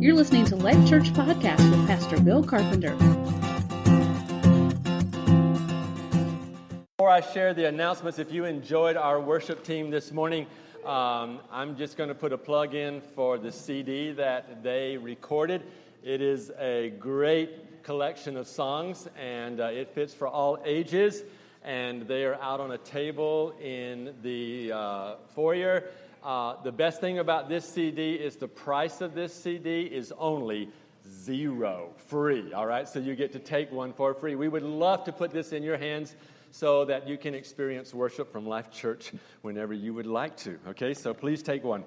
You're listening to Life Church Podcast with Pastor Bill Carpenter. Before I share the announcements, if you enjoyed our worship team this morning, um, I'm just going to put a plug in for the CD that they recorded. It is a great collection of songs, and uh, it fits for all ages. And they are out on a table in the uh, foyer. Uh, the best thing about this CD is the price of this CD is only zero, free. All right, so you get to take one for free. We would love to put this in your hands so that you can experience worship from Life Church whenever you would like to. Okay, so please take one.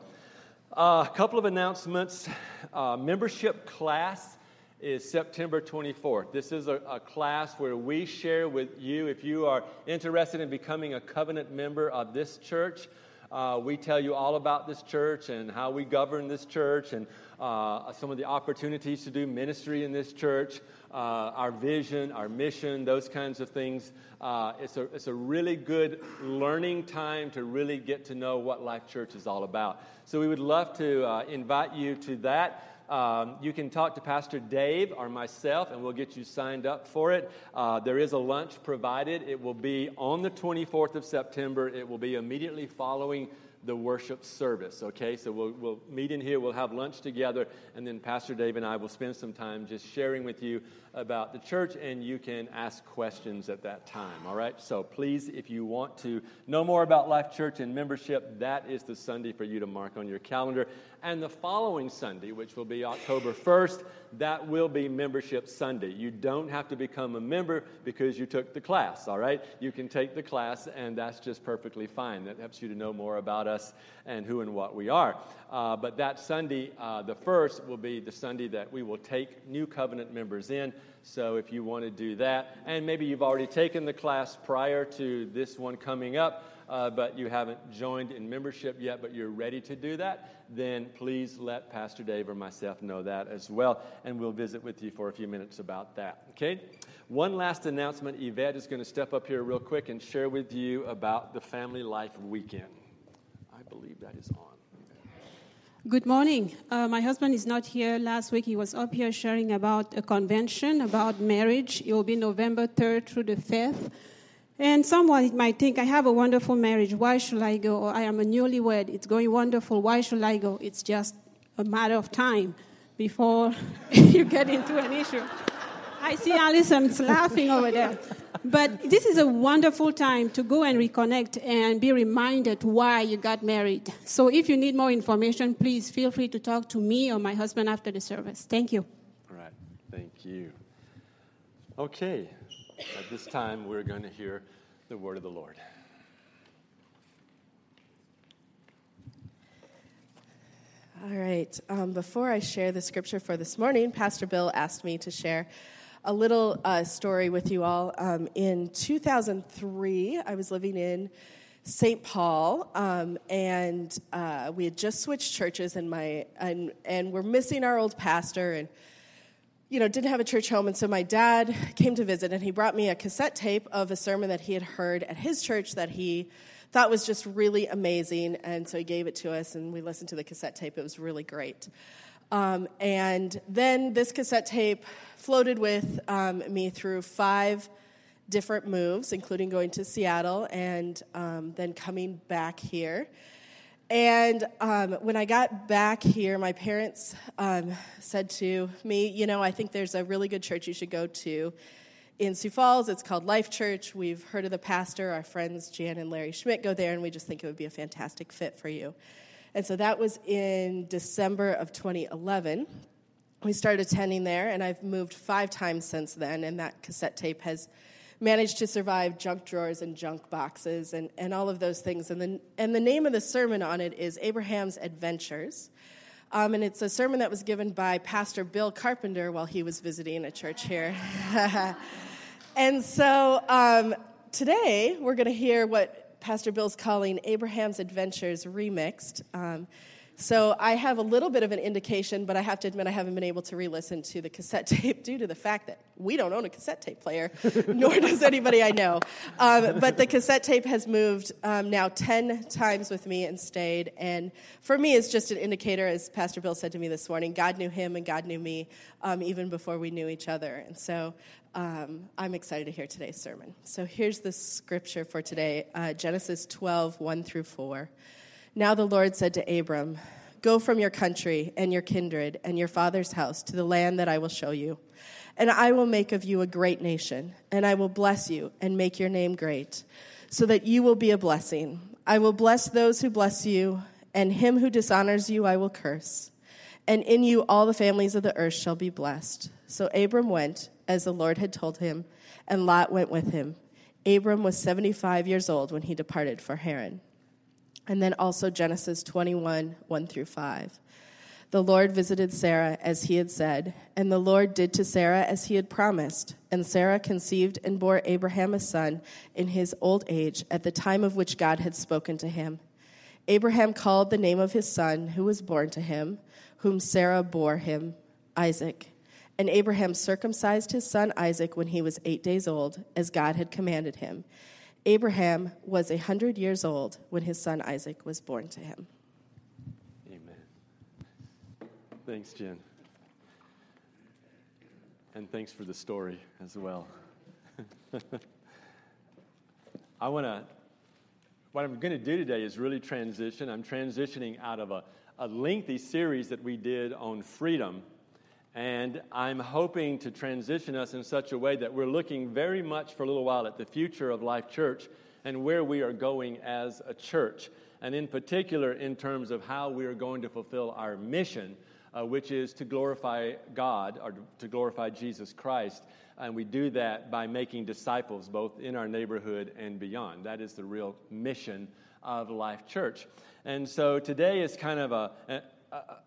Uh, a couple of announcements. Uh, membership class is September 24th. This is a, a, class where we share with you, if you are interested in becoming a covenant member of this church, uh, we tell you all about this church and how we govern this church and uh, some of the opportunities to do ministry in this church, uh, our vision, our mission, those kinds of things. Uh, it's, a, it's a really good learning time to really get to know what Life Church is all about. So we would love to uh, invite you to that. Um, you can talk to Pastor Dave or myself, and we'll get you signed up for it. Uh, there is a lunch provided. It will be on the 24th of September. It will be immediately following the worship service. Okay, so we'll, we'll meet in here, we'll have lunch together, and then Pastor Dave and I will spend some time just sharing with you about the church, and you can ask questions at that time. All right, so please, if you want to know more about Life Church and membership, that is the Sunday for you to mark on your calendar. And the following Sunday, which will be October 1st, that will be Membership Sunday. You don't have to become a member because you took the class, all right? You can take the class, and that's just perfectly fine. That helps you to know more about us and who and what we are. Uh, but that Sunday, uh, the first, will be the Sunday that we will take new covenant members in. So if you want to do that, and maybe you've already taken the class prior to this one coming up, uh, but you haven't joined in membership yet, but you're ready to do that, then please let Pastor Dave or myself know that as well, and we'll visit with you for a few minutes about that. Okay? One last announcement Yvette is going to step up here real quick and share with you about the Family Life Weekend. I believe that is on. Good morning. Uh, my husband is not here. Last week he was up here sharing about a convention about marriage. It will be November 3rd through the 5th. And someone might think, I have a wonderful marriage. Why should I go? Or I am a newlywed. It's going wonderful. Why should I go? It's just a matter of time before you get into an issue. I see Allison's laughing over there. But this is a wonderful time to go and reconnect and be reminded why you got married. So if you need more information, please feel free to talk to me or my husband after the service. Thank you. All right. Thank you. Okay. At this time, we're going to hear the word of the Lord. All right. Um, before I share the scripture for this morning, Pastor Bill asked me to share a little uh, story with you all. Um, in 2003, I was living in St. Paul, um, and uh, we had just switched churches, and my and and we're missing our old pastor, and you know, didn't have a church home. And so my dad came to visit and he brought me a cassette tape of a sermon that he had heard at his church that he thought was just really amazing. And so he gave it to us and we listened to the cassette tape. It was really great. Um, and then this cassette tape floated with um, me through five different moves, including going to Seattle and um, then coming back here. And um, when I got back here, my parents um, said to me, You know, I think there's a really good church you should go to in Sioux Falls. It's called Life Church. We've heard of the pastor. Our friends Jan and Larry Schmidt go there, and we just think it would be a fantastic fit for you. And so that was in December of 2011. We started attending there, and I've moved five times since then, and that cassette tape has managed to survive junk drawers and junk boxes and, and all of those things. And the, and the name of the sermon on it is Abraham's Adventures. Um, and it's a sermon that was given by Pastor Bill Carpenter while he was visiting a church here. and so um, today we're going to hear what Pastor Bill's calling Abraham's Adventures Remixed. Um, So I have a little bit of an indication, but I have to admit I haven't been able to re listen to the cassette tape due to the fact that we don't own a cassette tape player, nor does anybody I know. Um, but the cassette tape has moved um, now 10 times with me and stayed. And for me, it's just an indicator, as Pastor Bill said to me this morning God knew him and God knew me um, even before we knew each other. And so um, I'm excited to hear today's sermon. So here's the scripture for today uh, Genesis 12, 1 through 4. Now the Lord said to Abram, Go from your country and your kindred and your father's house to the land that I will show you. And I will make of you a great nation, and I will bless you and make your name great, so that you will be a blessing. I will bless those who bless you, and him who dishonors you I will curse. And in you all the families of the earth shall be blessed. So Abram went, as the Lord had told him, and Lot went with him. Abram was 75 years old when he departed for Haran. And then also Genesis 21, 1 through 5. The Lord visited Sarah as he had said, and the Lord did to Sarah as he had promised. And Sarah conceived and bore Abraham a son in his old age, at the time of which God had spoken to him. Abraham called the name of his son who was born to him, whom Sarah bore him, Isaac. And Abraham circumcised his son Isaac when he was eight days old, as God had commanded him. Abraham was a hundred years old when his son Isaac was born to him. Amen. Thanks, Jen. And thanks for the story as well. I want to, what I'm going to do today is really transition. I'm transitioning out of a, a lengthy series that we did on freedom and I'm hoping to transition us in such a way that we're looking very much for a little while at the future of Life Church and where we are going as a church. And in particular, in terms of how we are going to fulfill our mission, uh, which is to glorify God or to glorify Jesus Christ. And we do that by making disciples both in our neighborhood and beyond. That is the real mission of Life Church. And so today is kind of a, a, a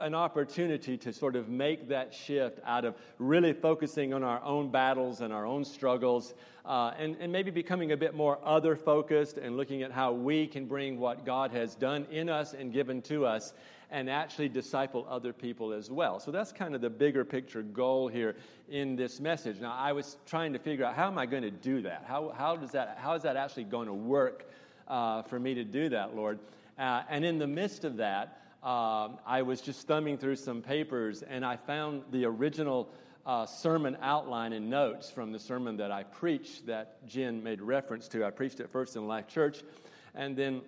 an opportunity to sort of make that shift out of really focusing on our own battles and our own struggles uh, and, and maybe becoming a bit more other focused and looking at how we can bring what God has done in us and given to us and actually disciple other people as well. So that's kind of the bigger picture goal here in this message. Now, I was trying to figure out how am I going to do that? How, how, does that, how is that actually going to work uh, for me to do that, Lord? Uh, and in the midst of that, um, I was just thumbing through some papers and I found the original uh, sermon outline and notes from the sermon that I preached that Jen made reference to. I preached it first in Life Church, and then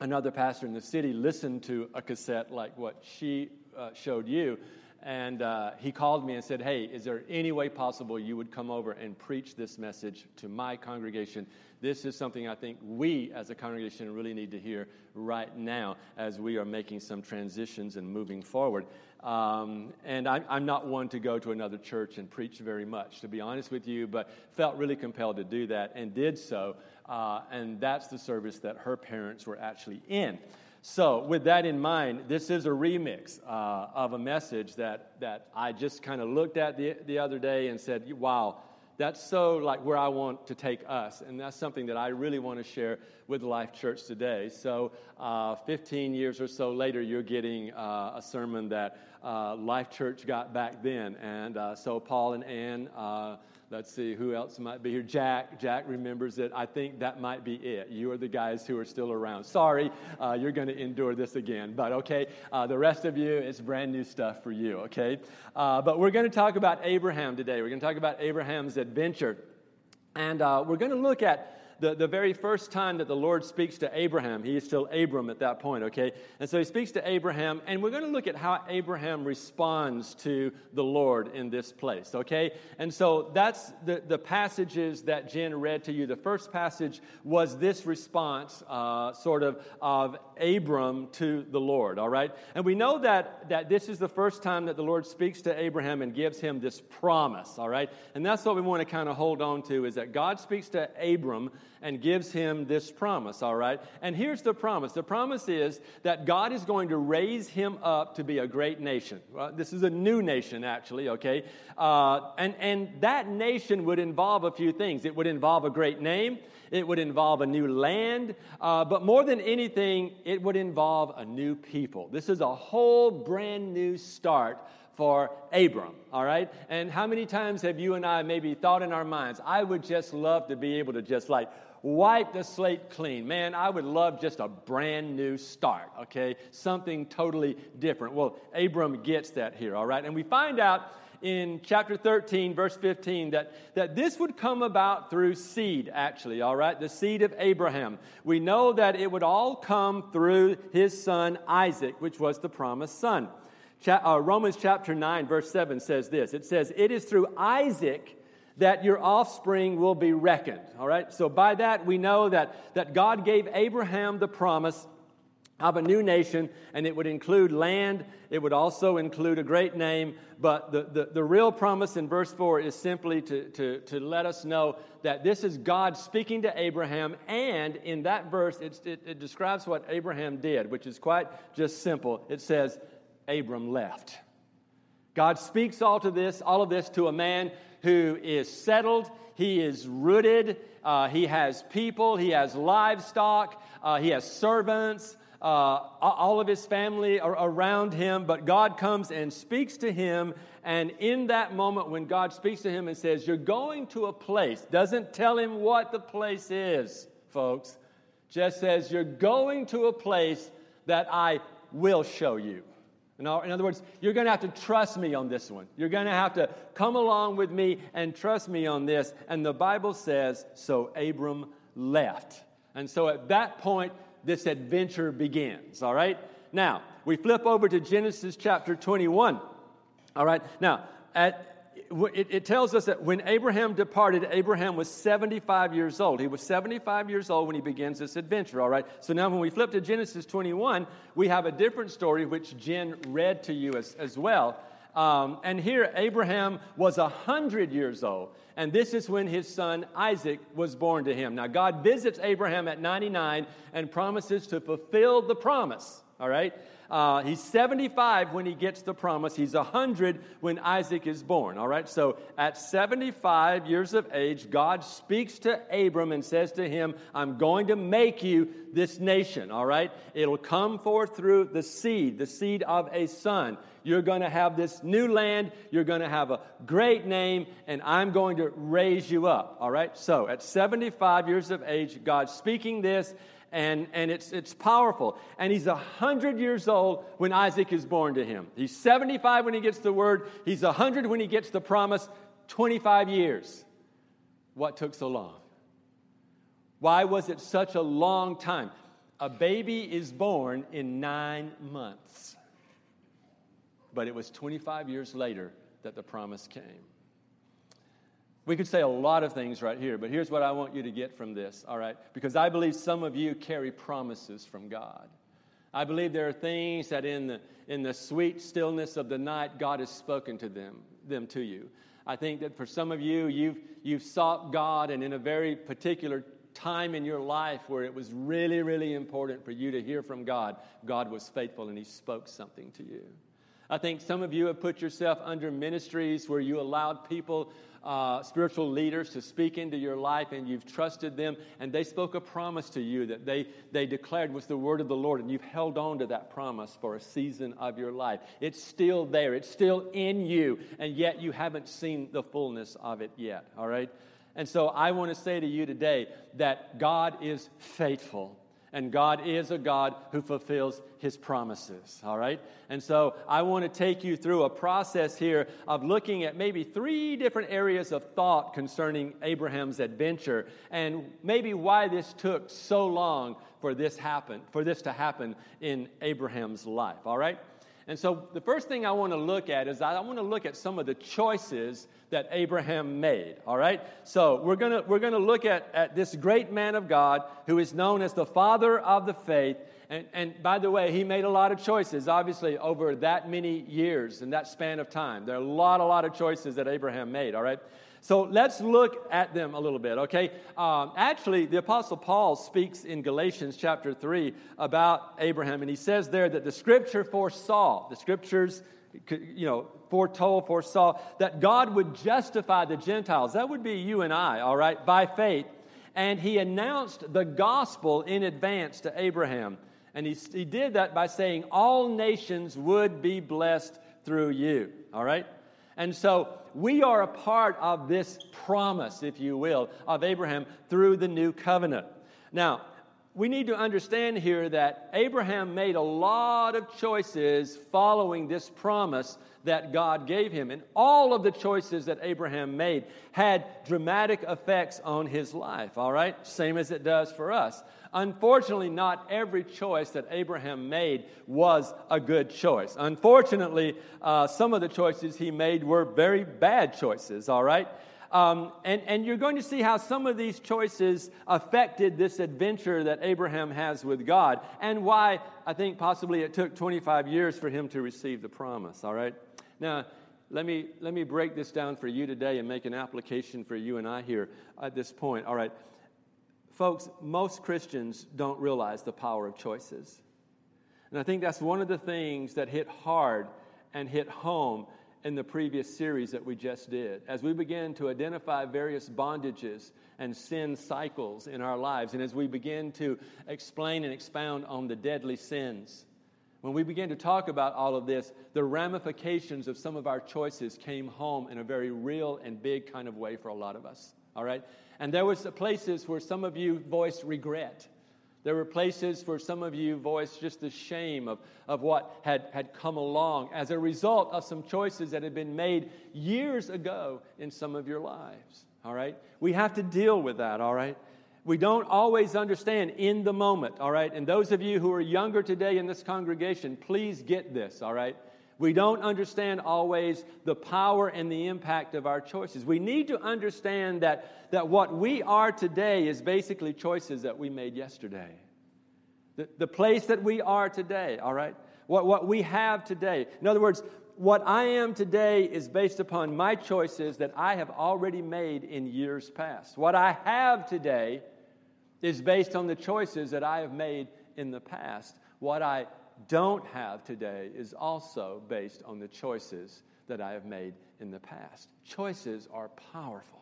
another pastor in the city listened to a cassette like what she uh, showed you. And uh, he called me and said, Hey, is there any way possible you would come over and preach this message to my congregation? This is something I think we as a congregation really need to hear right now as we are making some transitions and moving forward. Um, and I'm, I'm, not one to go to another church and preach very much, to be honest with you, but felt really compelled to do that and did so. Uh, and that's the service that her parents were actually in. So, with that in mind, this is a remix uh, of a message that, that I just kind of looked at the, the other day and said, wow, that's so like where I want to take us. And that's something that I really want to share with Life Church today. So, uh, 15 years or so later, you're getting uh, a sermon that uh, Life Church got back then. And uh, so, Paul and Ann uh, Let's see who else might be here. Jack. Jack remembers it. I think that might be it. You are the guys who are still around. Sorry, uh, you're going to endure this again. But okay, uh, the rest of you, it's brand new stuff for you, okay? Uh, but we're going to talk about Abraham today. We're going to talk about Abraham's adventure. And uh, we're going to look at the, the very first time that the Lord speaks to Abraham, he is still Abram at that point, okay? And so he speaks to Abraham, and we're going to look at how Abraham responds to the Lord in this place, okay? And so that's the, the passages that Jen read to you. The first passage was this response, uh, sort of, of Abram to the Lord, all right? And we know that, that this is the first time that the Lord speaks to Abraham and gives him this promise, all right? And that's what we want to kind of hold on to is that God speaks to Abram and gives him this promise, all right? And here's the promise the promise is that God is going to raise him up to be a great nation. Well, this is a new nation, actually, okay? Uh, and, and that nation would involve a few things. It would involve a great name, it would involve a new land, uh, but more than anything, it would involve a new people. This is a whole brand new start for Abram, all right? And how many times have you and I maybe thought in our minds, I would just love to be able to just like wipe the slate clean. Man, I would love just a brand new start, okay? Something totally different. Well, Abram gets that here, all right? And we find out in chapter 13, verse 15, that, that this would come about through seed, actually, all right? The seed of Abraham. We know that it would all come through his son Isaac, which was the promised son. Uh, Romans chapter 9, verse 7 says this it says, It is through Isaac that your offspring will be reckoned. All right? So by that, we know that, that God gave Abraham the promise of a new nation, and it would include land. It would also include a great name. But the, the, the, real promise in verse 4 is simply to, to, to let us know that this is God speaking to Abraham. And in that verse, it, it describes what Abraham did, which is quite just simple. It says, Abram left. God speaks all to this, all of this to a man who is settled, he is rooted, uh, he has people, he has livestock, uh, he has servants, uh, all of his family are around him, but God comes and speaks to him. And in that moment, when God speaks to him and says, You're going to a place, doesn't tell him what the place is, folks, just says, You're going to a place that I will show you. In other words, you're going to have to trust me on this one. You're going to have to come along with me and trust me on this. And the Bible says, so Abram left. And so at that point, this adventure begins. All right? Now, we flip over to Genesis chapter 21. All right? Now, at it, it, tells us that when Abraham departed, Abraham was 75 years old. He was 75 years old when he begins this adventure, all right? So now when we flip to Genesis 21, we have a different story which Jen read to you as, as well. Um, and here, Abraham was 100 years old. And this is when his son Isaac was born to him. Now, God visits Abraham at 99 and promises to fulfill the promise, all right? Uh, he's 75 when he gets the promise. He's 100 when Isaac is born. All right, so at 75 years of age, God speaks to Abram and says to him, I'm going to make you this nation. All right, it'll come forth through the seed, the seed of a son. You're going to have this new land. You're going to have a great name, and I'm going to raise you up. All right, so at 75 years of age, God's speaking this and, and it's, it's powerful. And he's 100 years old when Isaac is born to him. He's 75 when he gets the word, he's 100 when he gets the promise, 25 years. What took so long? Why was it such a long time? A baby is born in nine months. But it was 25 years later that the promise came. We could say a lot of things right here, but here's what I want you to get from this, all right? Because I believe some of you carry promises from God. I believe there are things that in the, in the sweet stillness of the night, God has spoken to them, them to you. I think that for some of you, you've, you've sought God, and in a very particular time in your life where it was really, really important for you to hear from God, God was faithful and He spoke something to you. I think some of you have put yourself under ministries where you allowed people uh, spiritual leaders to speak into your life and you've trusted them and they spoke a promise to you that they, they declared was the word of the Lord and you've held on to that promise for a season of your life. It's still there, it's still in you, and yet you haven't seen the fullness of it yet, all right? And so I want to say to you today that God is faithful and God is a God who fulfills his promises, all right? And so I want to take you through a process here of looking at maybe three different areas of thought concerning Abraham's adventure and maybe why this took so long for this happen, for this to happen in Abraham's life, all right? And so the first thing I want to look at is I want to look at some of the choices that Abraham made. All right? So we're going to we're going to look at, at this great man of God who is known as the father of the faith. And, and by the way, he made a lot of choices, obviously, over that many years and that span of time. There are a lot, a lot of choices that Abraham made, all right? So let's look at them a little bit, okay? Um, actually, the Apostle Paul speaks in Galatians chapter 3 about Abraham, and he says there that the scripture foresaw, the scriptures, you know, foretold, foresaw that God would justify the Gentiles. That would be you and I, all right, by faith. And he announced the gospel in advance to Abraham. And he, he did that by saying, All nations would be blessed through you, all right? And so we are a part of this promise, if you will, of Abraham through the new covenant. Now, we need to understand here that Abraham made a lot of choices following this promise that God gave him. And all of the choices that Abraham made had dramatic effects on his life, all right? Same as it does for us. Unfortunately, not every choice that Abraham made was a good choice. Unfortunately, uh, some of the choices he made were very bad choices, all right? Um, and, and you're going to see how some of these choices affected this adventure that Abraham has with God, and why I think possibly it took 25 years for him to receive the promise, all right? Now, let me, let me break this down for you today and make an application for you and I here at this point, all right? Folks, most Christians don't realize the power of choices. And I think that's one of the things that hit hard and hit home in the previous series that we just did. As we begin to identify various bondages and sin cycles in our lives, and as we begin to explain and expound on the deadly sins, when we began to talk about all of this, the ramifications of some of our choices came home in a very real and big kind of way for a lot of us. All right? And there was places where some of you voiced regret. There were places where some of you voiced just the shame of, of what had, had come along as a result of some choices that had been made years ago in some of your lives. All right? We have to deal with that, all right? We don't always understand in the moment, all right? And those of you who are younger today in this congregation, please get this, all right? We don't understand always the power and the impact of our choices. We need to understand that, that what we are today is basically choices that we made yesterday. The, the place that we are today, all right? What, what we have today. In other words, what I am today is based upon my choices that I have already made in years past. What I have today is based on the choices that I have made in the past. What I don't have today is also based on the choices that I have made in the past. Choices are powerful.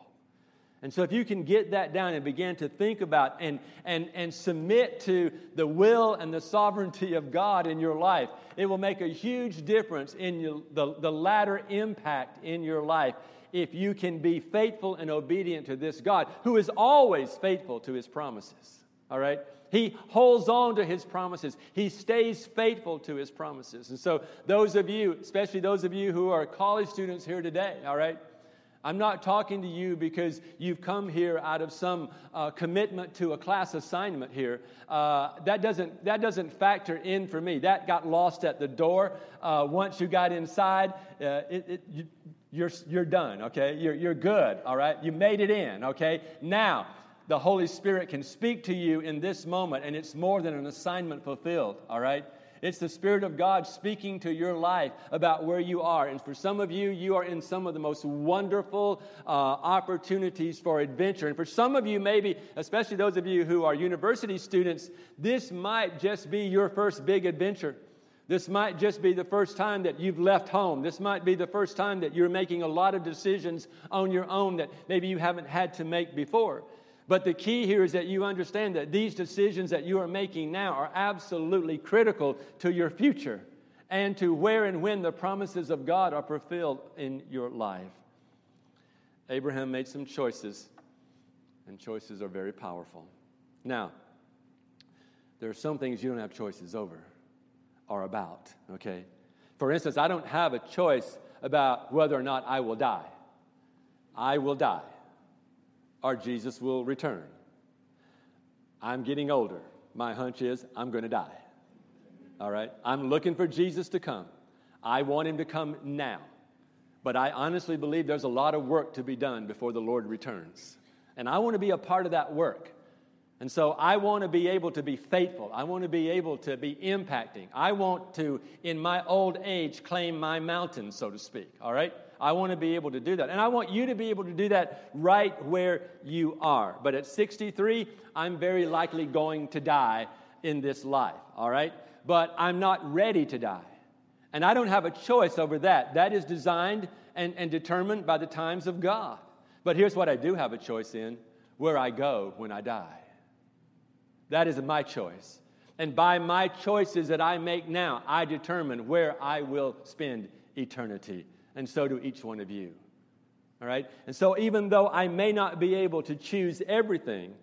And so, if you can get that down and begin to think about and, and, and submit to the will and the sovereignty of God in your life, it will make a huge difference in your, the, the latter impact in your life if you can be faithful and obedient to this God who is always faithful to his promises. All right? He holds on to his promises. He stays faithful to his promises. And so, those of you, especially those of you who are college students here today, all right, I'm not talking to you because you've come here out of some uh, commitment to a class assignment here. Uh, that, doesn't, that doesn't factor in for me. That got lost at the door. Uh, once you got inside, uh, it, it, you, you're, you're done, okay? You're, you're good, all right? You made it in, okay? Now, the Holy Spirit can speak to you in this moment, and it's more than an assignment fulfilled, all right? It's the Spirit of God speaking to your life about where you are. And for some of you, you are in some of the most wonderful uh, opportunities for adventure. And for some of you, maybe, especially those of you who are university students, this might just be your first big adventure. This might just be the first time that you've left home. This might be the first time that you're making a lot of decisions on your own that maybe you haven't had to make before. But the key here is that you understand that these decisions that you are making now are absolutely critical to your future and to where and when the promises of God are fulfilled in your life. Abraham made some choices, and choices are very powerful. Now, there are some things you don't have choices over or about, okay? For instance, I don't have a choice about whether or not I will die. I will die or Jesus will return. I'm getting older. My hunch is I'm going to die. All right? I'm looking for Jesus to come. I want him to come now. But I honestly believe there's a lot of work to be done before the Lord returns. And I want to be a part of that work. And so I want to be able to be faithful. I want to be able to be impacting. I want to, in my old age, claim my mountain, so to speak. All right? I want to be able to do that. And I want you to be able to do that right where you are. But at 63, I'm very likely going to die in this life. All right? But I'm not ready to die. And I don't have a choice over that. That is designed and, and determined by the times of God. But here's what I do have a choice in where I go when I die. That is my choice. And by my choices that I make now, I determine where I will spend eternity. And so do each one of you. All right? And so, even though I may not be able to choose everything,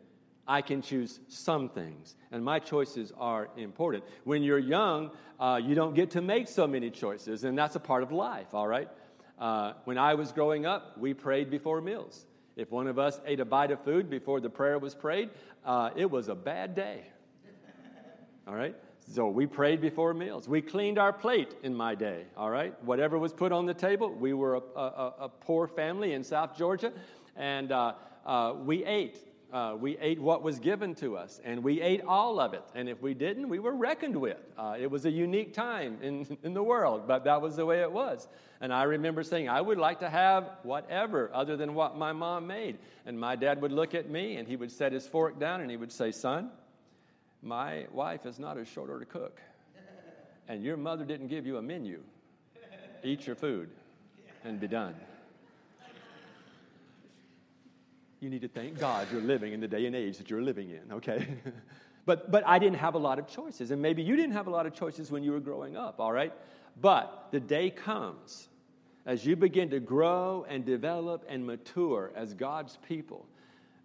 I can choose some things. And my choices are important. When you're young, uh, you don't get to make so many choices, and that's a part of life, all right? Uh, when I was growing up, we prayed before meals. If one of us ate a bite of food before the prayer was prayed, uh, it was a bad day. All right? So we prayed before meals. We cleaned our plate in my day, all right? Whatever was put on the table, we were a, a, a poor family in South Georgia, and uh, uh, we ate. Uh, we ate what was given to us, and we ate all of it. And if we didn't, we were reckoned with. Uh, it was a unique time in, in the world, but that was the way it was. And I remember saying, I would like to have whatever other than what my mom made. And my dad would look at me, and he would set his fork down, and he would say, Son, my wife is not a short order cook, and your mother didn't give you a menu. Eat your food and be done. You need to thank God you're living in the day and age that you're living in, okay? but, but I didn't have a lot of choices, and maybe you didn't have a lot of choices when you were growing up, all right? But the day comes as you begin to grow and develop and mature as God's people.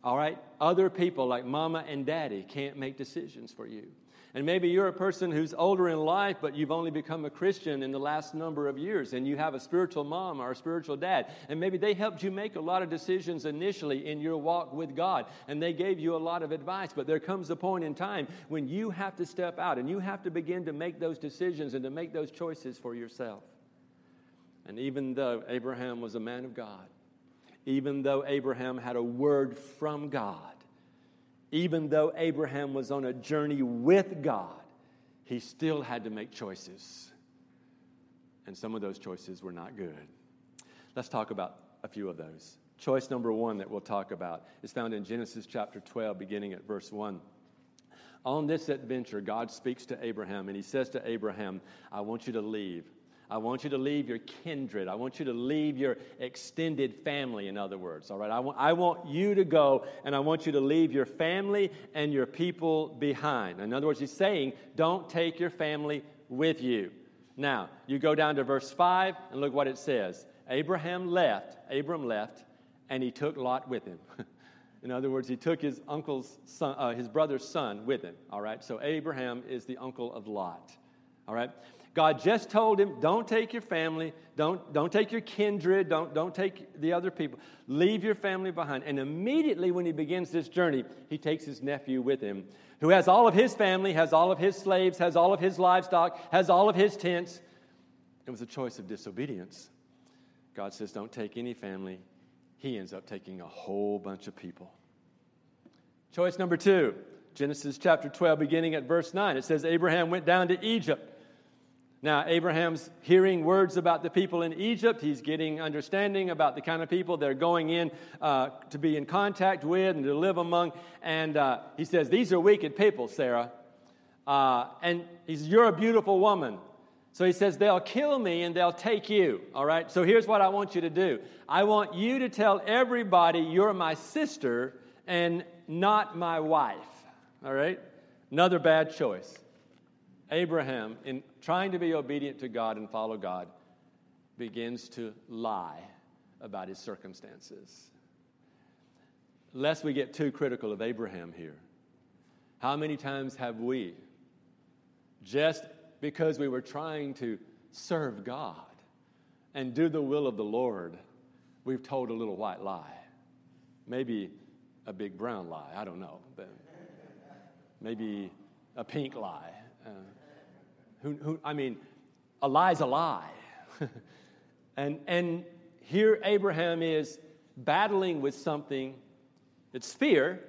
All right? Other people like mama and daddy can't make decisions for you. And maybe you're a person who's older in life, but you've only become a Christian in the last number of years, and you have a spiritual mom or a spiritual dad. And maybe they helped you make a lot of decisions initially in your walk with God, and they gave you a lot of advice. But there comes a point in time when you have to step out and you have to begin to make those decisions and to make those choices for yourself. And even though Abraham was a man of God, even though Abraham had a word from God, even though Abraham was on a journey with God, he still had to make choices. And some of those choices were not good. Let's talk about a few of those. Choice number one that we'll talk about is found in Genesis chapter 12, beginning at verse 1. On this adventure, God speaks to Abraham, and he says to Abraham, I want you to leave I want you to leave your kindred. I want you to leave your extended family, in other words. All right? I want, I want you to go and I want you to leave your family and your people behind. In other words, he's saying, don't take your family with you. Now, you go down to verse 5 and look what it says. Abraham left, Abram left, and he took Lot with him. In other words, he took his uncle's son, uh, his brother's son with him. All right, so Abraham is the uncle of Lot. All right, God just told him, don't take your family, don't, don't take your kindred, don't, don't take the other people. Leave your family behind. And immediately when he begins this journey, he takes his nephew with him, who has all of his family, has all of his slaves, has all of his livestock, has all of his tents. It was a choice of disobedience. God says, don't take any family. He ends up taking a whole bunch of people. Choice number two, Genesis chapter 12, beginning at verse 9. It says, Abraham went down to Egypt now, Abraham's hearing words about the people in Egypt. He's getting understanding about the kind of people they're going in uh, to be in contact with and to live among. And uh, he says, These are wicked people, Sarah. Uh, and he says, You're a beautiful woman. So he says, They'll kill me and they'll take you. All right? So here's what I want you to do I want you to tell everybody you're my sister and not my wife. All right? Another bad choice. Abraham, in trying to be obedient to God and follow God, begins to lie about his circumstances. Lest we get too critical of Abraham here, how many times have we, just because we were trying to serve God and do the will of the Lord, we've told a little white lie? Maybe a big brown lie, I don't know, but maybe a pink lie. Uh, who, who, I mean, a lie's a lie. and, and here Abraham is battling with something that's fear,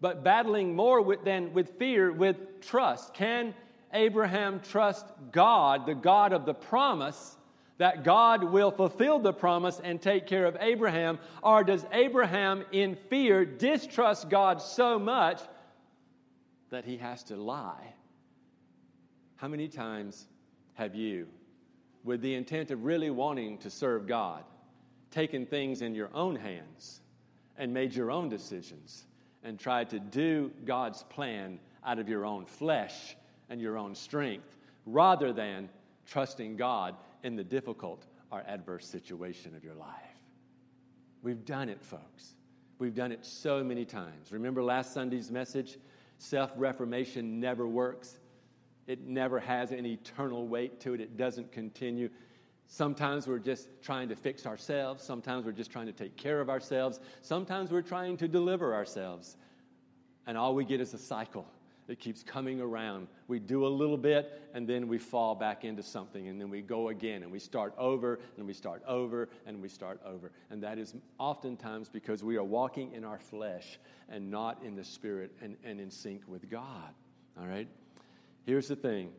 but battling more with, than with fear with trust. Can Abraham trust God, the God of the promise, that God will fulfill the promise and take care of Abraham? Or does Abraham, in fear, distrust God so much that he has to lie? How many times have you, with the intent of really wanting to serve God, taken things in your own hands and made your own decisions and tried to do God's plan out of your own flesh and your own strength rather than trusting God in the difficult or adverse situation of your life. We've done it, folks. We've done it so many times. Remember last Sunday's message? Self reformation never works. It never has an eternal weight to it. It doesn't continue. Sometimes we're just trying to fix ourselves. Sometimes we're just trying to take care of ourselves. Sometimes we're trying to deliver ourselves. And all we get is a cycle that keeps coming around. We do a little bit and then we fall back into something and then we go again and we start over and we start over and we start over. And that is oftentimes because we are walking in our flesh and not in the spirit and, and in sync with God. All right? Here's the thing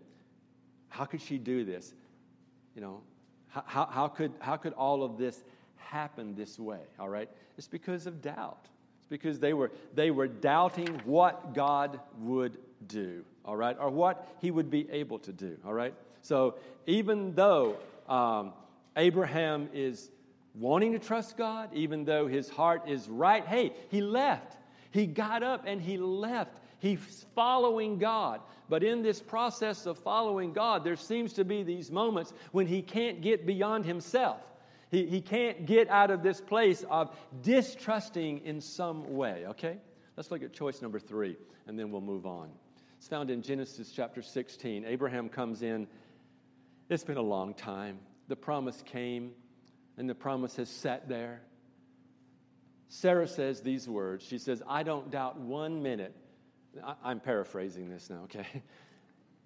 how could she do this? You know, how, how, could, how could all of this happen this way? All right? It's because of doubt. It's because they were, they were doubting what God would do, all right? Or what he would be able to do, all right? So even though um, Abraham is wanting to trust God, even though his heart is right, hey, he left. He got up and he left. He's following God. But in this process of following God, there seems to be these moments when he can't get beyond himself. He, he can't get out of this place of distrusting in some way, okay? Let's look at choice number three, and then we'll move on. It's found in Genesis chapter 16. Abraham comes in. It's been a long time. The promise came, and the promise has sat there. Sarah says these words. She says, I don't doubt one minute I'm paraphrasing this now, okay?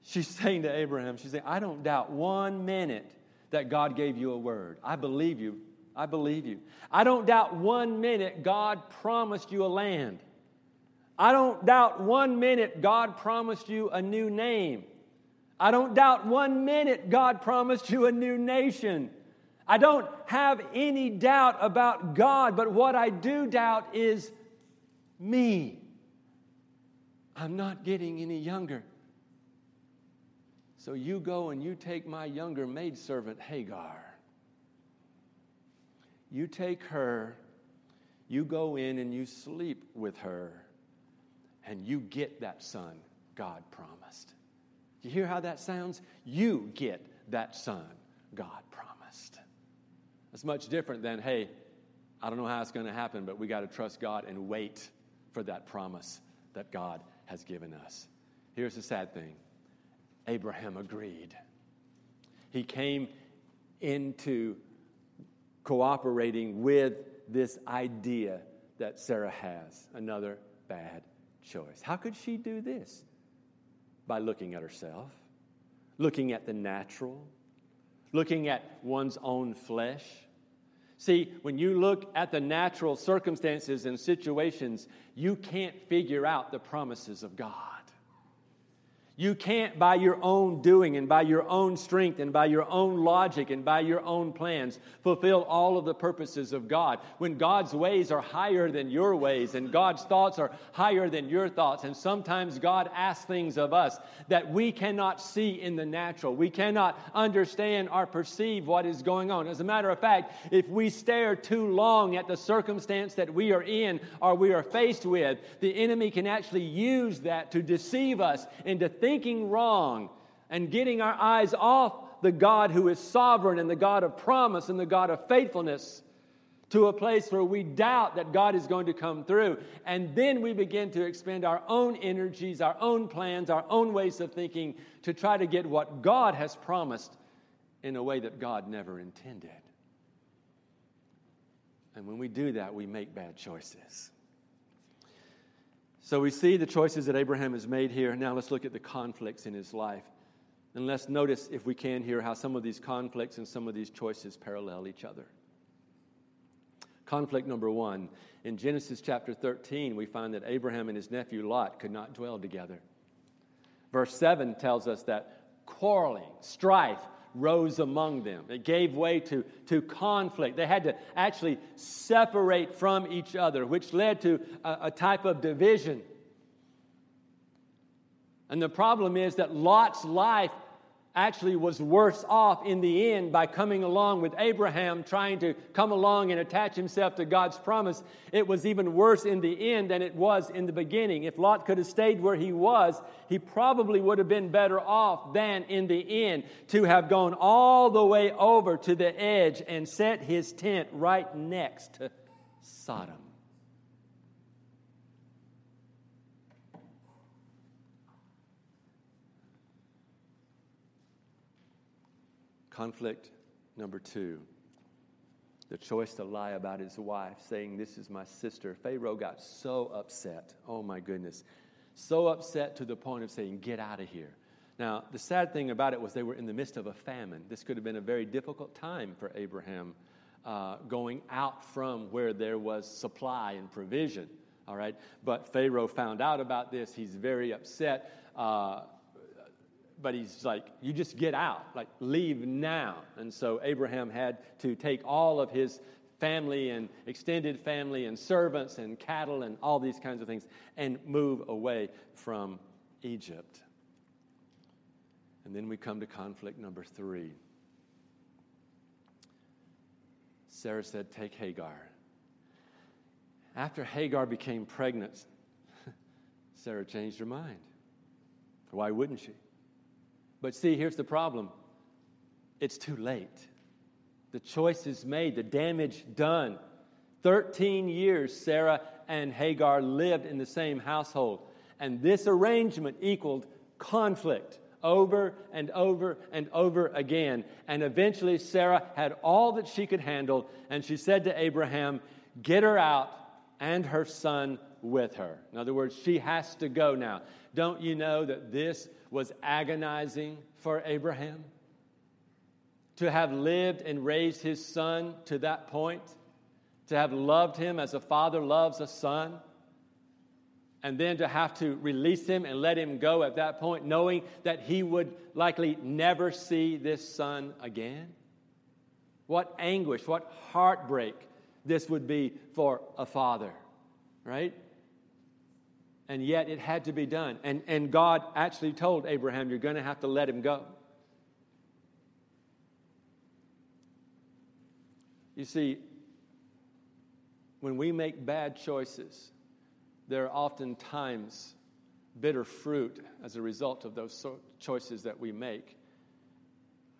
She's saying to Abraham, she's saying, I don't doubt one minute that God gave you a word. I believe you. I believe you. I don't doubt one minute God promised you a land. I don't doubt one minute God promised you a new name. I don't doubt one minute God promised you a new nation. I don't have any doubt about God, but what I do doubt is me. I'm not getting any younger. So you go and you take my younger maidservant, Hagar. You take her, you go in and you sleep with her, and you get that son God promised. You hear how that sounds? You get that son God promised. It's much different than, hey, I don't know how it's going to happen, but we got to trust God and wait for that promise that God has given us. Here's the sad thing Abraham agreed. He came into cooperating with this idea that Sarah has another bad choice. How could she do this? By looking at herself, looking at the natural, looking at one's own flesh See, when you look at the natural circumstances and situations, you can't figure out the promises of God. You can't, by your own doing and by your own strength and by your own logic and by your own plans, fulfill all of the purposes of God. When God's ways are higher than your ways and God's thoughts are higher than your thoughts, and sometimes God asks things of us that we cannot see in the natural. We cannot understand or perceive what is going on. As a matter of fact, if we stare too long at the circumstance that we are in or we are faced with, the enemy can actually use that to deceive us into thinking thinking wrong and getting our eyes off the God who is sovereign and the God of promise and the God of faithfulness to a place where we doubt that God is going to come through. And then we begin to expend our own energies, our own plans, our own ways of thinking to try to get what God has promised in a way that God never intended. And when we do that, we make bad choices. So we see the choices that Abraham has made here. Now let's look at the conflicts in his life. And let's notice, if we can, here how some of these conflicts and some of these choices parallel each other. Conflict number one. In Genesis chapter 13, we find that Abraham and his nephew Lot could not dwell together. Verse 7 tells us that quarreling, strife, rose among them. It gave way to, to conflict. They had to actually separate from each other, which led to a, a type of division. And the problem is that Lot's life actually was worse off in the end by coming along with Abraham, trying to come along and attach himself to God's promise. It was even worse in the end than it was in the beginning. If Lot could have stayed where he was, he probably would have been better off than in the end to have gone all the way over to the edge and set his tent right next to Sodom. Conflict number two the choice to lie about his wife, saying, This is my sister. Pharaoh got so upset. Oh my goodness. So upset to the point of saying, Get out of here. Now, the sad thing about it was they were in the midst of a famine. This could have been a very difficult time for Abraham uh, going out from where there was supply and provision. All right? But Pharaoh found out about this. He's very upset. Uh, but he's like, you just get out, like, leave now. And so Abraham had to take all of his family and extended family and servants and cattle and all these kinds of things and move away from Egypt. And then we come to conflict number three. Sarah said, Take Hagar. After Hagar became pregnant, Sarah changed her mind. Why wouldn't she? But see, here's the problem it's too late. The choice is made, the damage done. 13 years, Sarah and Hagar lived in the same household. And this arrangement equaled conflict over and over and over again. And eventually, Sarah had all that she could handle, and she said to Abraham, Get her out and her son with her. In other words, she has to go now. Don't you know that this was agonizing for Abraham? To have lived and raised his son to that point, to have loved him as a father loves a son, and then to have to release him and let him go at that point, knowing that he would likely never see this son again? What anguish, what heartbreak this would be for a father, right? And yet it had to be done. And, and God actually told Abraham, You're going to have to let him go. You see, when we make bad choices, there are oftentimes bitter fruit as a result of those choices that we make.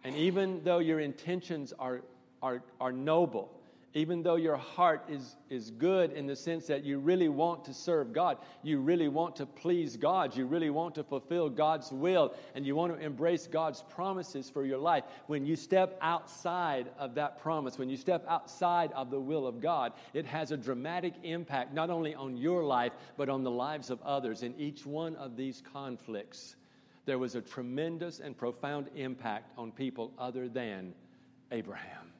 And even though your intentions are, are, are noble, even though your heart is, is good in the sense that you really want to serve God, you really want to please God, you really want to fulfill God's will, and you want to embrace God's promises for your life, when you step outside of that promise, when you step outside of the will of God, it has a dramatic impact not only on your life, but on the lives of others. In each one of these conflicts, there was a tremendous and profound impact on people other than Abraham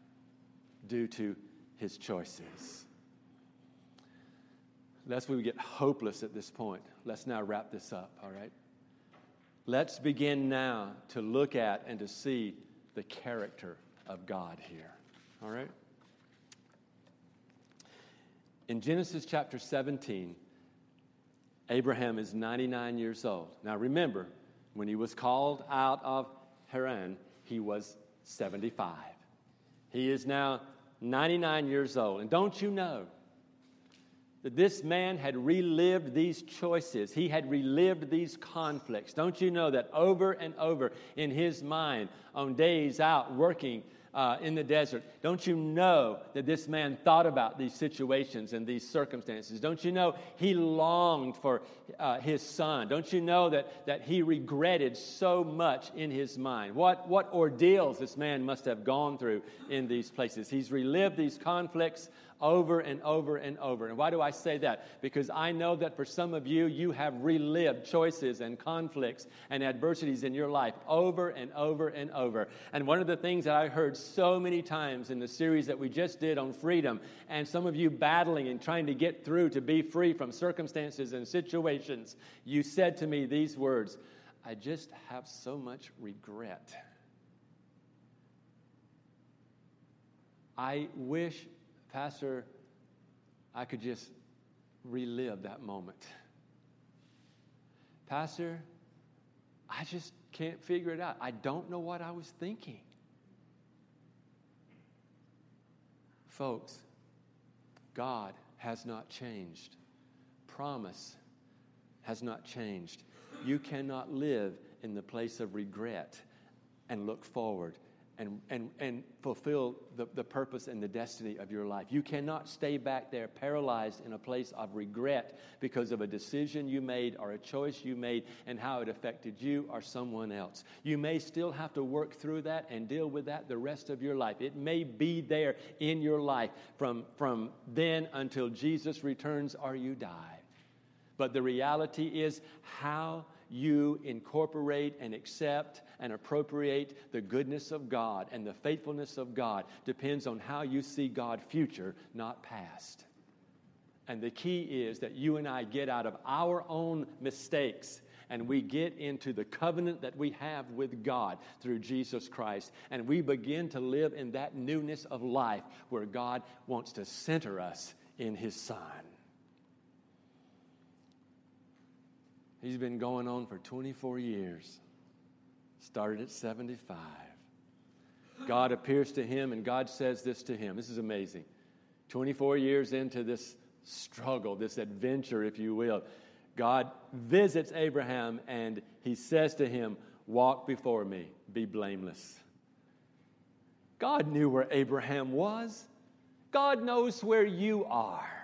due to his choices. Lest we get hopeless at this point, let's now wrap this up, all right? Let's begin now to look at and to see the character of God here, all right? In Genesis chapter 17, Abraham is 99 years old. Now remember, when he was called out of Haran, he was 75. He is now 99 years old. And don't you know that this man had relived these choices? He had relived these conflicts. Don't you know that over and over in his mind, on days out working uh, in the desert. Don't you know that this man thought about these situations and these circumstances? Don't you know he longed for uh, his son? Don't you know that, that he regretted so much in his mind? What, what ordeals this man must have gone through in these places? He's relived these conflicts over and over and over. And why do I say that? Because I know that for some of you, you have relived choices and conflicts and adversities in your life over and over and over. And one of the things that I heard so many times in the series that we just did on freedom, and some of you battling and trying to get through to be free from circumstances and situations, you said to me these words I just have so much regret. I wish Pastor, I could just relive that moment. Pastor, I just can't figure it out. I don't know what I was thinking. Folks, God has not changed. Promise has not changed. You cannot live in the place of regret and look forward and, and, and fulfill the, the purpose and the destiny of your life. You cannot stay back there paralyzed in a place of regret because of a decision you made or a choice you made and how it affected you or someone else. You may still have to work through that and deal with that the rest of your life. It may be there in your life from, from then until Jesus returns or you die. But the reality is how you incorporate and accept and appropriate the goodness of God and the faithfulness of God depends on how you see God future, not past. And the key is that you and I get out of our own mistakes and we get into the covenant that we have with God through Jesus Christ. And we begin to live in that newness of life where God wants to center us in His Son. He's been going on for 24 years. Started at 75. God appears to him and God says this to him. This is amazing. 24 years into this struggle, this adventure, if you will, God visits Abraham and he says to him, Walk before me, be blameless. God knew where Abraham was. God knows where you are.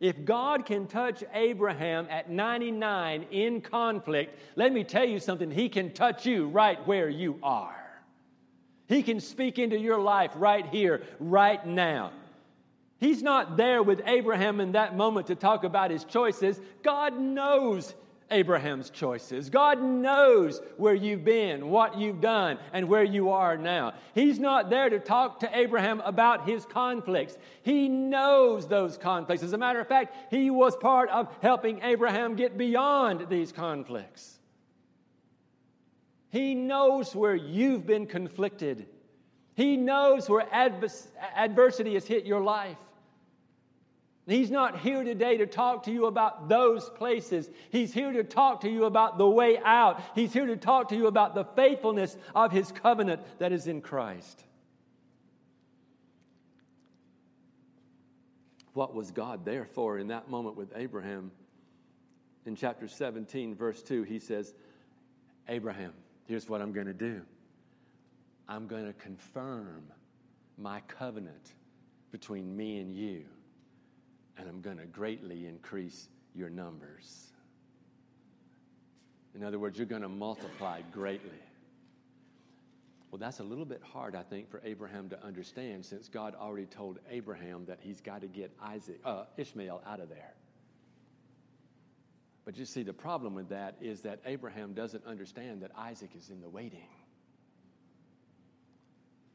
If God can touch Abraham at 99 in conflict, let me tell you something, He can touch you right where you are. He can speak into your life right here, right now. He's not there with Abraham in that moment to talk about his choices. God knows Abraham's choices. God knows where you've been, what you've done, and where you are now. He's not there to talk to Abraham about his conflicts. He knows those conflicts. As a matter of fact, he was part of helping Abraham get beyond these conflicts. He knows where you've been conflicted. He knows where adversity has hit your life. He's not here today to talk to you about those places. He's here to talk to you about the way out. He's here to talk to you about the faithfulness of His covenant that is in Christ. What was God there for in that moment with Abraham? In chapter 17, verse 2, he says, Abraham, here's what I'm going to do I'm going to confirm my covenant between me and you and I'm going to greatly increase your numbers. In other words, you're going to multiply greatly. Well, that's a little bit hard, I think, for Abraham to understand since God already told Abraham that he's got to get Isaac, uh, Ishmael out of there. But you see, the problem with that is that Abraham doesn't understand that Isaac is in the waiting.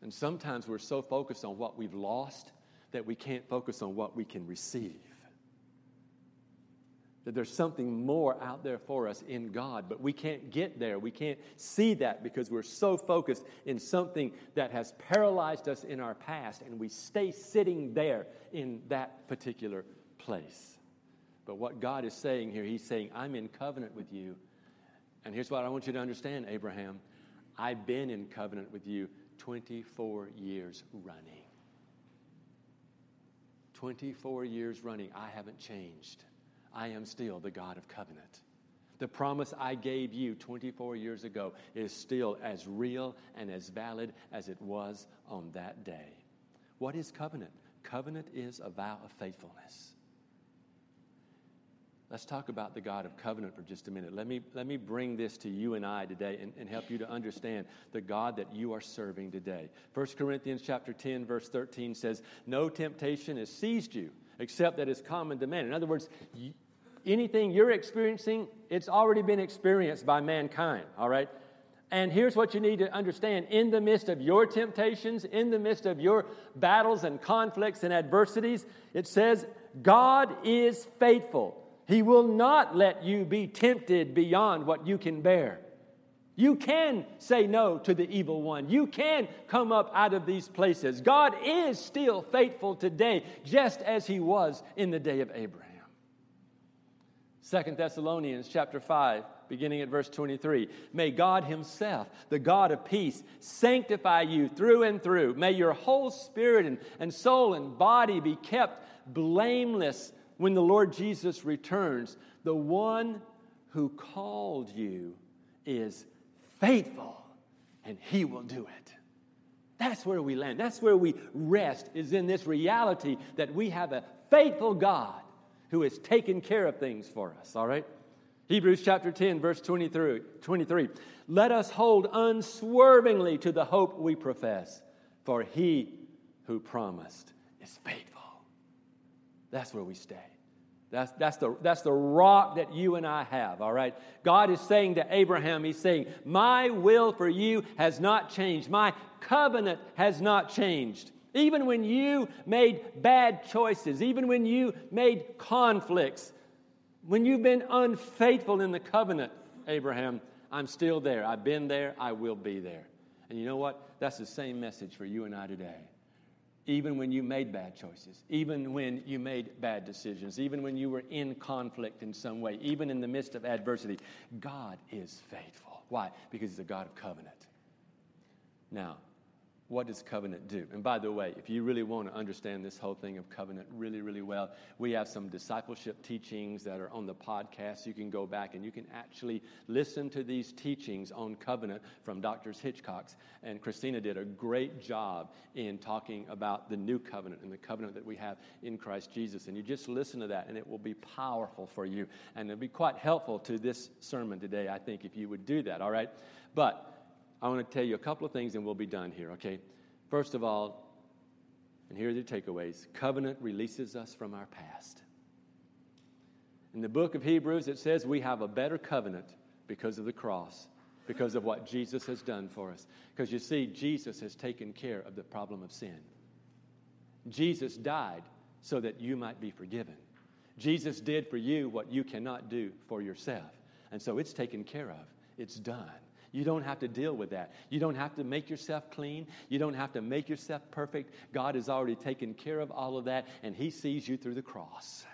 And sometimes we're so focused on what we've lost that we can't focus on what we can receive. That there's something more out there for us in God, but we can't get there. We can't see that because we're so focused in something that has paralyzed us in our past, and we stay sitting there in that particular place. But what God is saying here, He's saying, I'm in covenant with you. And here's what I want you to understand, Abraham I've been in covenant with you 24 years running. 24 years running, I haven't changed. I am still the God of covenant. The promise I gave you 24 years ago is still as real and as valid as it was on that day. What is covenant? Covenant is a vow of faithfulness. Let's talk about the God of covenant for just a minute. Let me, let me bring this to you and I today and, and help you to understand the God that you are serving today. 1 Corinthians chapter 10, verse 13 says, No temptation has seized you except that is common to man. In other words, anything you're experiencing, it's already been experienced by mankind, all right? And here's what you need to understand in the midst of your temptations, in the midst of your battles and conflicts and adversities, it says, God is faithful. He will not let you be tempted beyond what you can bear. You can say no to the evil one. You can come up out of these places. God is still faithful today, just as he was in the day of Abraham. Second Thessalonians chapter 5 beginning at verse 23. May God Himself, the God of peace, sanctify you through and through. May your whole spirit and, and soul and body be kept blameless when the Lord Jesus returns. The one who called you is faithful, and He will do it. That's where we land. That's where we rest, is in this reality that we have a faithful God who has taken care of things for us, all right? Hebrews chapter 10, verse 23, 23. Let us hold unswervingly to the hope we profess, for he who promised is faithful. That's where we stay. That's, that's, the, that's the rock that you and I have, all right? God is saying to Abraham, He's saying, My will for you has not changed. My covenant has not changed. Even when you made bad choices, even when you made conflicts, when you've been unfaithful in the covenant, Abraham, I'm still there. I've been there. I will be there. And you know what? That's the same message for you and I today. Even when you made bad choices, even when you made bad decisions, even when you were in conflict in some way, even in the midst of adversity, God is faithful. Why? Because He's a God of covenant. Now, what does covenant do? And by the way, if you really want to understand this whole thing of covenant really, really well, we have some discipleship teachings that are on the podcast. You can go back and you can actually listen to these teachings on covenant from Doctors Hitchcock's. And Christina did a great job in talking about the new covenant and the covenant that we have in Christ Jesus. And you just listen to that, and it will be powerful for you. And it'll be quite helpful to this sermon today, I think, if you would do that, all right? But I want to tell you a couple of things and we'll be done here, okay? First of all, and here are the takeaways covenant releases us from our past. In the book of Hebrews, it says we have a better covenant because of the cross, because of what Jesus has done for us. Because you see, Jesus has taken care of the problem of sin. Jesus died so that you might be forgiven. Jesus did for you what you cannot do for yourself. And so it's taken care of, it's done. You don't have to deal with that. You don't have to make yourself clean. You don't have to make yourself perfect. God has already taken care of all of that, and He sees you through the cross.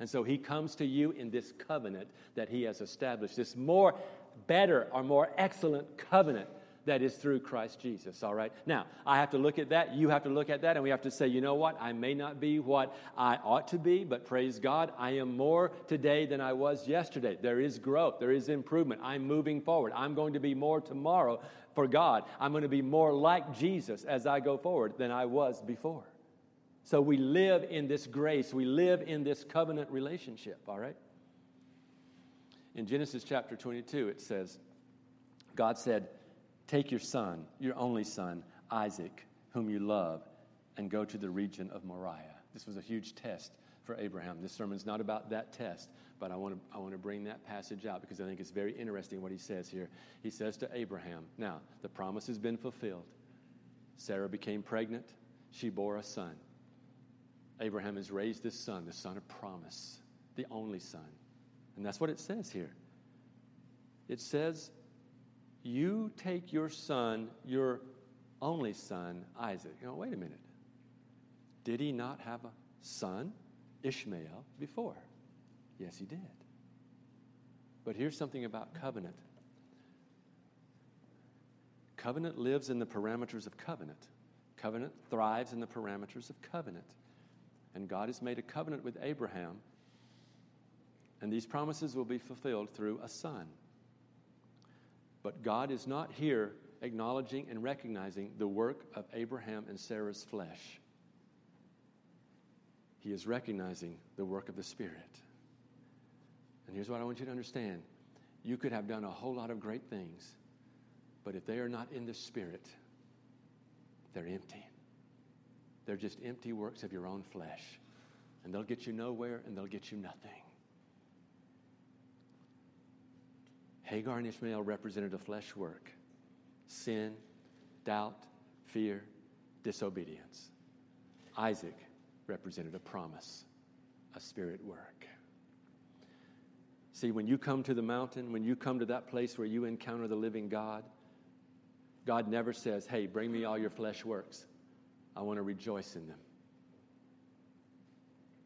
And so He comes to you in this covenant that He has established, this more better or more excellent covenant that is through Christ Jesus, all right? Now, I have to look at that. You have to look at that, and we have to say, you know what? I may not be what I ought to be, but praise God, I am more today than I was yesterday. There is growth, there is improvement. I'm moving forward. I'm going to be more tomorrow for God. I'm going to be more like Jesus as I go forward than I was before. So we live in this grace, we live in this covenant relationship, all right? In Genesis chapter 22, it says, God said, Take your son, your only son, Isaac, whom you love, and go to the region of Moriah. This was a huge test for Abraham. This sermon's not about that test, but I want to, I want to bring that passage out because I think it's very interesting what he says here. He says to Abraham, Now, the promise has been fulfilled. Sarah became pregnant, she bore a son. Abraham has raised this son, the son of promise, the only son. And that's what it says here. It says you take your son, your only son, Isaac. You know, wait a minute. Did he not have a son, Ishmael, before? Yes, he did. But here's something about covenant covenant lives in the parameters of covenant, covenant thrives in the parameters of covenant. And God has made a covenant with Abraham, and these promises will be fulfilled through a son. But God is not here acknowledging and recognizing the work of Abraham and Sarah's flesh. He is recognizing the work of the Spirit. And here's what I want you to understand you could have done a whole lot of great things, but if they are not in the Spirit, they're empty. They're just empty works of your own flesh. And they'll get you nowhere and they'll get you nothing. Hagar and Ishmael represented a flesh work sin, doubt, fear, disobedience. Isaac represented a promise, a spirit work. See, when you come to the mountain, when you come to that place where you encounter the living God, God never says, Hey, bring me all your flesh works. I want to rejoice in them.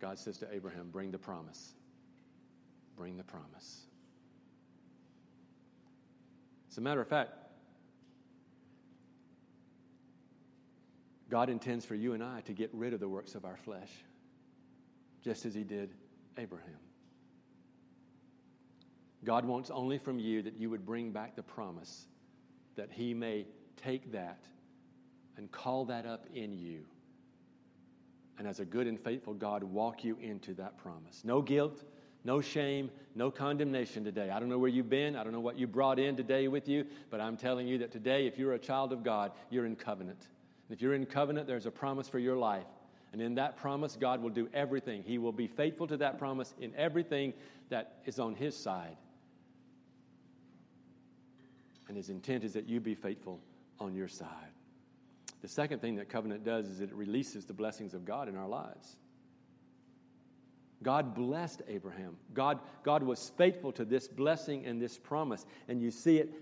God says to Abraham, Bring the promise. Bring the promise. As a matter of fact, God intends for you and I to get rid of the works of our flesh, just as He did Abraham. God wants only from you that you would bring back the promise that He may take that and call that up in you. And as a good and faithful God, walk you into that promise. No guilt, no shame, no condemnation today. I don't know where you've been. I don't know what you brought in today with you, but I'm telling you that today, if you're a child of God, you're in covenant. And if you're in covenant, there's a promise for your life. And in that promise, God will do everything. He will be faithful to that promise in everything that is on His side. And His intent is that you be faithful on your side. The second thing that covenant does is it releases the blessings of God in our lives. God blessed Abraham. God, God was faithful to this blessing and this promise. And you see it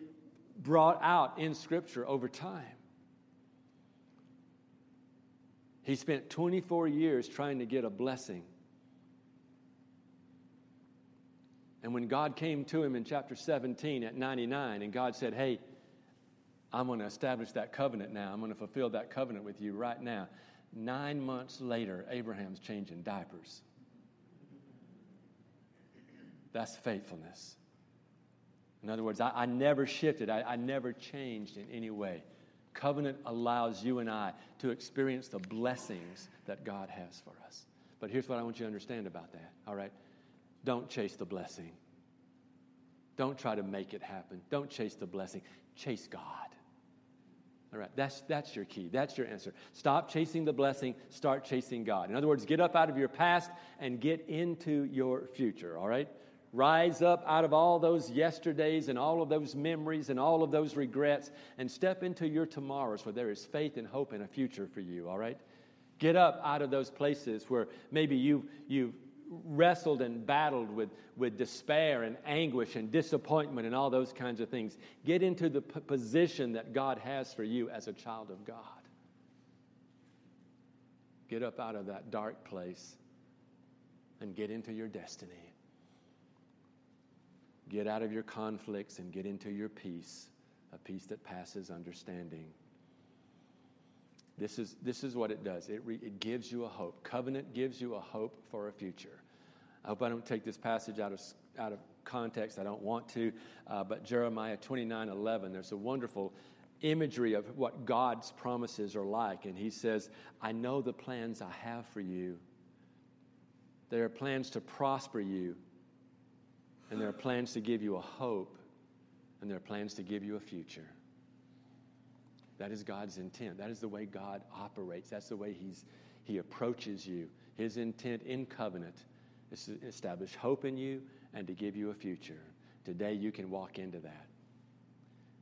brought out in Scripture over time. He spent 24 years trying to get a blessing. And when God came to him in chapter 17 at 99, and God said, Hey, I'm going to establish that covenant now. I'm going to fulfill that covenant with you right now. Nine months later, Abraham's changing diapers. That's faithfulness. In other words, I, I never shifted, I, I never changed in any way. Covenant allows you and I to experience the blessings that God has for us. But here's what I want you to understand about that, all right? Don't chase the blessing. Don't try to make it happen. Don't chase the blessing. Chase God. All right, that's, that's your key. That's your answer. Stop chasing the blessing, start chasing God. In other words, get up out of your past and get into your future, all right? Rise up out of all those yesterdays and all of those memories and all of those regrets and step into your tomorrows where there is faith and hope and a future for you, all right? Get up out of those places where maybe you've, you've wrestled and battled with, with despair and anguish and disappointment and all those kinds of things. Get into the p- position that God has for you as a child of God. Get up out of that dark place and get into your destiny. Get out of your conflicts and get into your peace, a peace that passes understanding. This is, this is what it does it, re, it gives you a hope. Covenant gives you a hope for a future. I hope I don't take this passage out of, out of context. I don't want to. Uh, but Jeremiah 29 11, there's a wonderful imagery of what God's promises are like. And he says, I know the plans I have for you. They are plans to prosper you and there are plans to give you a hope, and there are plans to give you a future. That is God's intent. That is the way God operates. That's the way he's, He approaches you. His intent in covenant is to establish hope in you and to give you a future. Today, you can walk into that.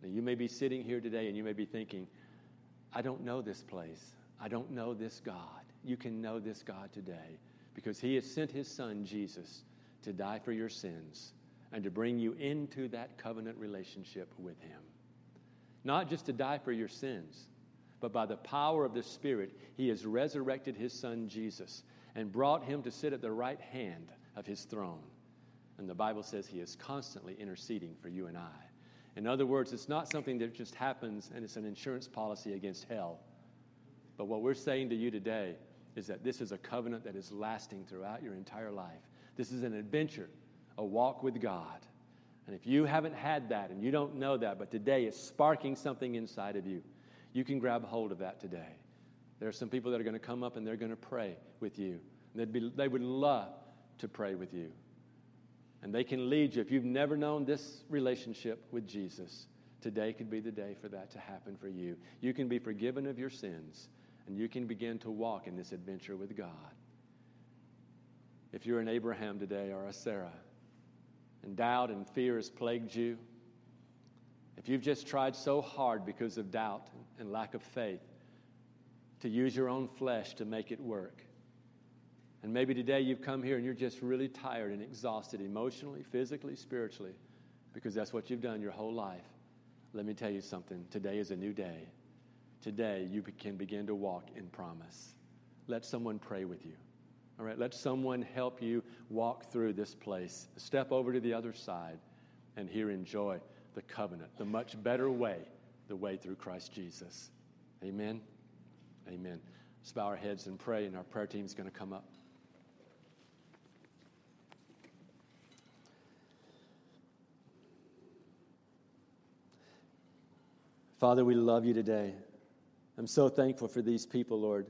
Now, you may be sitting here today and you may be thinking, I don't know this place. I don't know this God. You can know this God today because He has sent His Son, Jesus, to die for your sins and to bring you into that covenant relationship with Him. Not just to die for your sins, but by the power of the Spirit, He has resurrected His Son Jesus and brought Him to sit at the right hand of His throne. And the Bible says He is constantly interceding for you and I. In other words, it's not something that just happens and it's an insurance policy against hell. But what we're saying to you today is that this is a covenant that is lasting throughout your entire life. This is an adventure a walk with God. And if you haven't had that and you don't know that, but today is sparking something inside of you, you can grab hold of that today. There are some people that are going to come up and they're going to pray with you. They'd be, they would love to pray with you. And they can lead you. If you've never known this relationship with Jesus, today could be the day for that to happen for you. You can be forgiven of your sins, and you can begin to walk in this adventure with God. If you're an Abraham today or a Sarah, and doubt and fear has plagued you, if you've just tried so hard because of doubt and lack of faith to use your own flesh to make it work, and maybe today you've come here and you're just really tired and exhausted emotionally, physically, spiritually, because that's what you've done your whole life. Let me tell you something. Today is a new day. Today you can begin to walk in promise. Let someone pray with you. All right, let someone help you walk through this place. Step over to the other side and here enjoy the covenant, the much better way, the way through Christ Jesus. Amen. Amen. Let's bow our heads and pray, and our prayer team is going to come up. Father, we love you today. I'm so thankful for these people, Lord,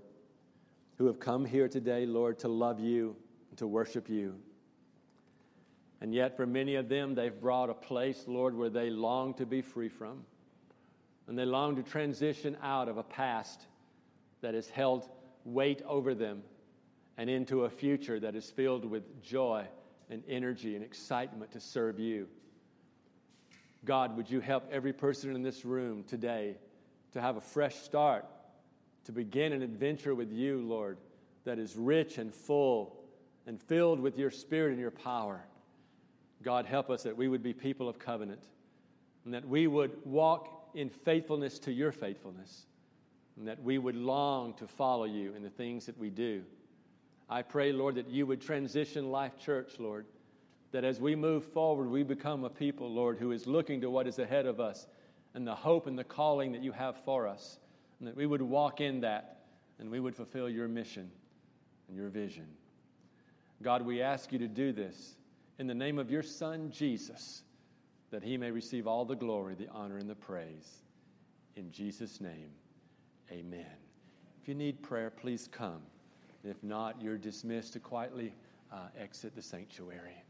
who have come here today, Lord, to love you and to worship you. And yet, for many of them, they've brought a place, Lord, where they long to be free from. And they long to transition out of a past that has held weight over them and into a future that is filled with joy and energy and excitement to serve you. God, would you help every person in this room today to have a fresh start, to begin an adventure with you, Lord, that is rich and full and filled with your spirit and your power. God, help us that we would be people of covenant and that we would walk in faithfulness to your faithfulness and that we would long to follow you in the things that we do. I pray, Lord, that you would transition Life Church, Lord that as we move forward, we become a people, Lord, who is looking to what is ahead of us and the hope and the calling that you have for us, and that we would walk in that and we would fulfill your mission and your vision. God, we ask you to do this in the name of your Son, Jesus, that he may receive all the glory, the honor, and the praise. In Jesus' name, amen. If you need prayer, please come. If not, you're dismissed to quietly uh, exit the sanctuary.